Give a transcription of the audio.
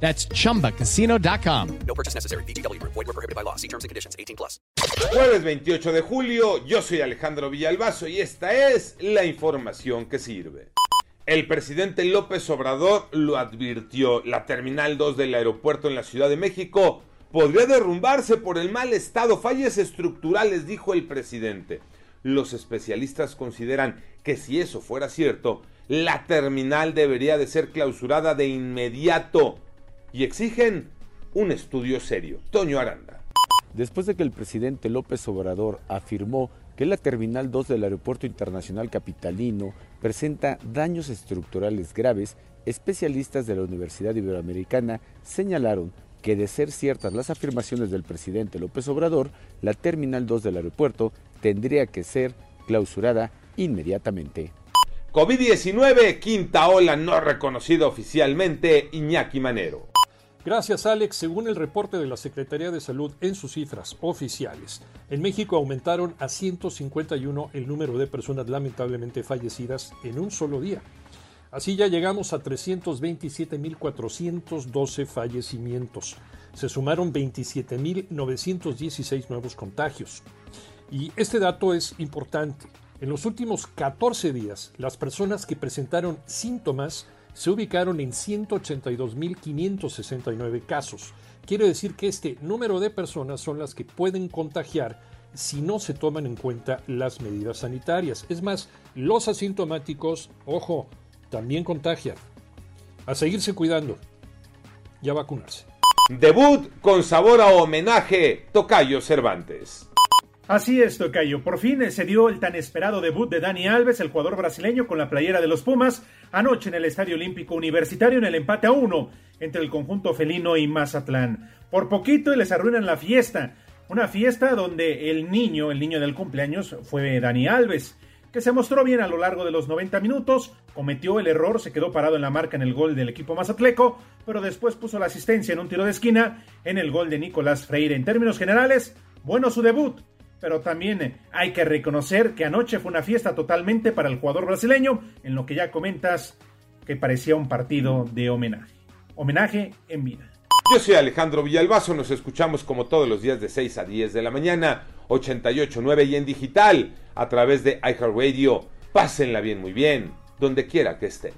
That's chumbacasino.com. No purchase necessary. BGW. Void were prohibited by law. See terms and conditions. 18 plus. Jueves 28 de julio, yo soy Alejandro Villalbazo y esta es la información que sirve. El presidente López Obrador lo advirtió. La Terminal 2 del aeropuerto en la Ciudad de México podría derrumbarse por el mal estado, fallas estructurales, dijo el presidente. Los especialistas consideran que si eso fuera cierto, la terminal debería de ser clausurada de inmediato y exigen un estudio serio. Toño Aranda. Después de que el presidente López Obrador afirmó que la Terminal 2 del Aeropuerto Internacional Capitalino presenta daños estructurales graves, especialistas de la Universidad Iberoamericana señalaron que de ser ciertas las afirmaciones del presidente López Obrador, la Terminal 2 del aeropuerto tendría que ser clausurada inmediatamente. COVID-19, quinta ola no reconocida oficialmente, Iñaki Manero. Gracias, Alex. Según el reporte de la Secretaría de Salud en sus cifras oficiales, en México aumentaron a 151 el número de personas lamentablemente fallecidas en un solo día. Así ya llegamos a 327.412 fallecimientos. Se sumaron 27.916 nuevos contagios. Y este dato es importante. En los últimos 14 días, las personas que presentaron síntomas se ubicaron en 182.569 casos. Quiere decir que este número de personas son las que pueden contagiar si no se toman en cuenta las medidas sanitarias. Es más, los asintomáticos, ojo, también contagian. A seguirse cuidando y a vacunarse. Debut con sabor a homenaje, Tocayo Cervantes. Así es, Tocayo. Por fin se dio el tan esperado debut de Dani Alves, el jugador brasileño, con la playera de los Pumas, anoche en el Estadio Olímpico Universitario en el empate a uno entre el conjunto felino y Mazatlán. Por poquito les arruinan la fiesta. Una fiesta donde el niño, el niño del cumpleaños, fue Dani Alves, que se mostró bien a lo largo de los 90 minutos, cometió el error, se quedó parado en la marca en el gol del equipo mazatleco, pero después puso la asistencia en un tiro de esquina en el gol de Nicolás Freire. En términos generales, bueno su debut pero también hay que reconocer que anoche fue una fiesta totalmente para el jugador brasileño, en lo que ya comentas que parecía un partido de homenaje. Homenaje en vida. Yo soy Alejandro Villalbazo, nos escuchamos como todos los días de 6 a 10 de la mañana, 88.9 y en digital, a través de iHeartRadio. Pásenla bien, muy bien, donde quiera que estén.